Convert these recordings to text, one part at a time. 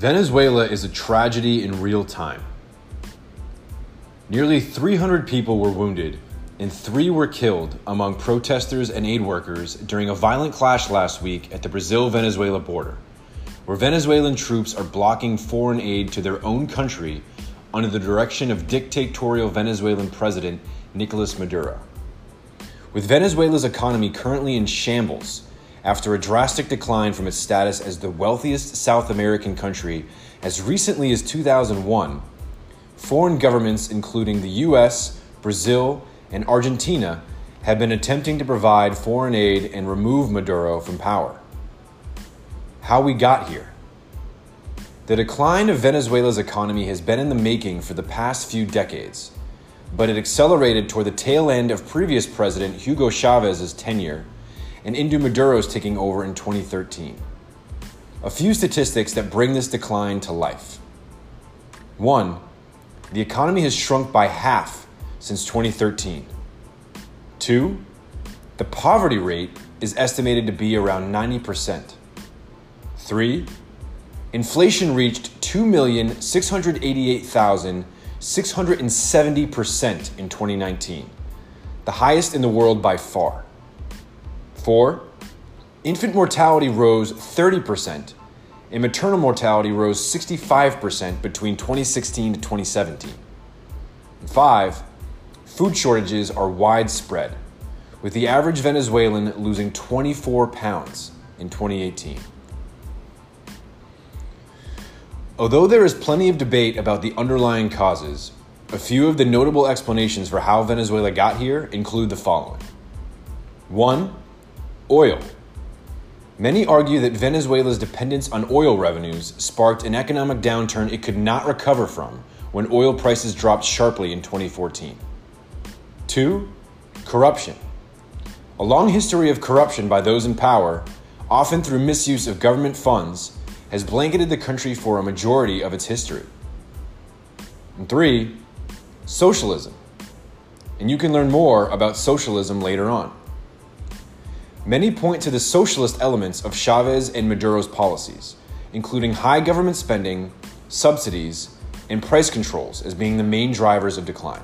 Venezuela is a tragedy in real time. Nearly 300 people were wounded and three were killed among protesters and aid workers during a violent clash last week at the Brazil Venezuela border, where Venezuelan troops are blocking foreign aid to their own country under the direction of dictatorial Venezuelan President Nicolas Maduro. With Venezuela's economy currently in shambles after a drastic decline from its status as the wealthiest South American country as recently as 2001, foreign governments, including the US, Brazil, and Argentina, have been attempting to provide foreign aid and remove Maduro from power. How we got here. The decline of Venezuela's economy has been in the making for the past few decades, but it accelerated toward the tail end of previous President Hugo Chavez's tenure and into Maduro's taking over in 2013. A few statistics that bring this decline to life. One, the economy has shrunk by half since 2013. Two, the poverty rate is estimated to be around 90%. Three, inflation reached 2,688,670% in 2019, the highest in the world by far. Four, infant mortality rose 30%, and maternal mortality rose 65% between 2016 to 2017. And five, food shortages are widespread, with the average Venezuelan losing 24 pounds in 2018. Although there is plenty of debate about the underlying causes, a few of the notable explanations for how Venezuela got here include the following 1. Oil. Many argue that Venezuela's dependence on oil revenues sparked an economic downturn it could not recover from when oil prices dropped sharply in 2014. 2. Corruption. A long history of corruption by those in power, often through misuse of government funds, has blanketed the country for a majority of its history. And three, socialism. And you can learn more about socialism later on. Many point to the socialist elements of Chavez and Maduro's policies, including high government spending, subsidies, and price controls as being the main drivers of decline.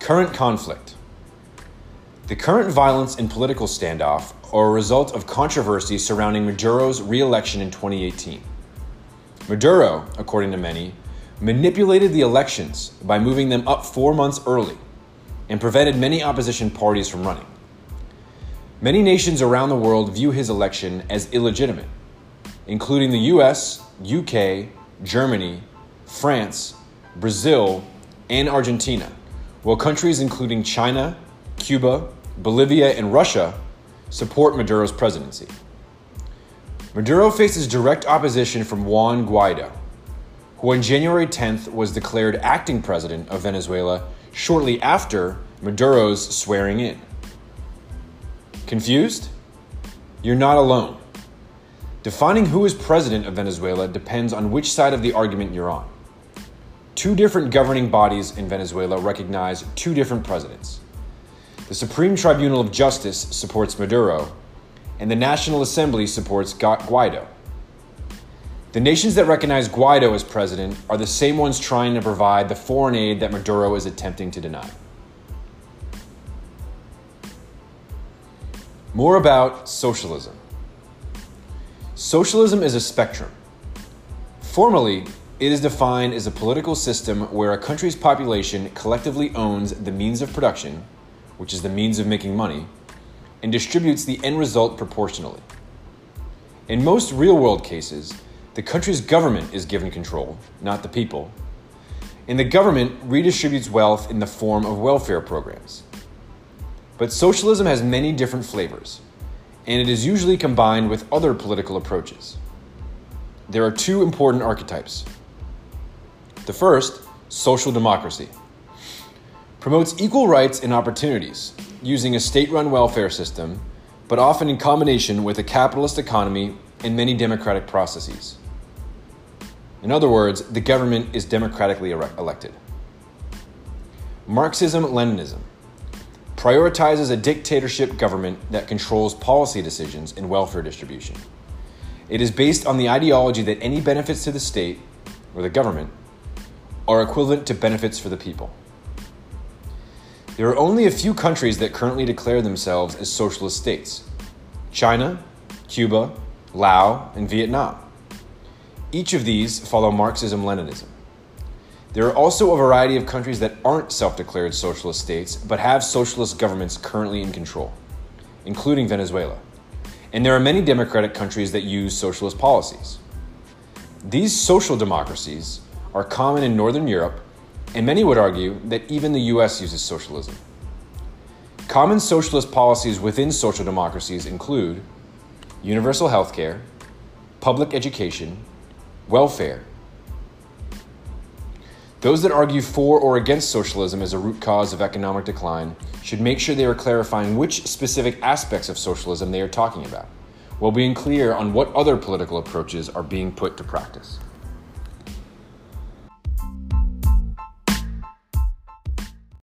Current conflict. The current violence and political standoff are a result of controversy surrounding Maduro's re election in 2018. Maduro, according to many, manipulated the elections by moving them up four months early and prevented many opposition parties from running. Many nations around the world view his election as illegitimate, including the US, UK, Germany, France, Brazil, and Argentina while countries including China, Cuba, Bolivia, and Russia support Maduro's presidency. Maduro faces direct opposition from Juan Guaido, who on January 10th was declared acting president of Venezuela shortly after Maduro's swearing in. Confused? You're not alone. Defining who is president of Venezuela depends on which side of the argument you're on. Two different governing bodies in Venezuela recognize two different presidents. The Supreme Tribunal of Justice supports Maduro, and the National Assembly supports Guaido. The nations that recognize Guaido as president are the same ones trying to provide the foreign aid that Maduro is attempting to deny. More about socialism. Socialism is a spectrum. Formally, it is defined as a political system where a country's population collectively owns the means of production, which is the means of making money, and distributes the end result proportionally. In most real world cases, the country's government is given control, not the people, and the government redistributes wealth in the form of welfare programs. But socialism has many different flavors, and it is usually combined with other political approaches. There are two important archetypes the first, social democracy, promotes equal rights and opportunities using a state run welfare system, but often in combination with a capitalist economy and many democratic processes. In other words, the government is democratically elected. Marxism Leninism prioritizes a dictatorship government that controls policy decisions and welfare distribution. It is based on the ideology that any benefits to the state or the government are equivalent to benefits for the people. There are only a few countries that currently declare themselves as socialist states China, Cuba, Laos, and Vietnam. Each of these follow Marxism Leninism. There are also a variety of countries that aren't self declared socialist states but have socialist governments currently in control, including Venezuela. And there are many democratic countries that use socialist policies. These social democracies are common in Northern Europe, and many would argue that even the US uses socialism. Common socialist policies within social democracies include universal health care, public education, welfare, those that argue for or against socialism as a root cause of economic decline should make sure they are clarifying which specific aspects of socialism they are talking about, while being clear on what other political approaches are being put to practice.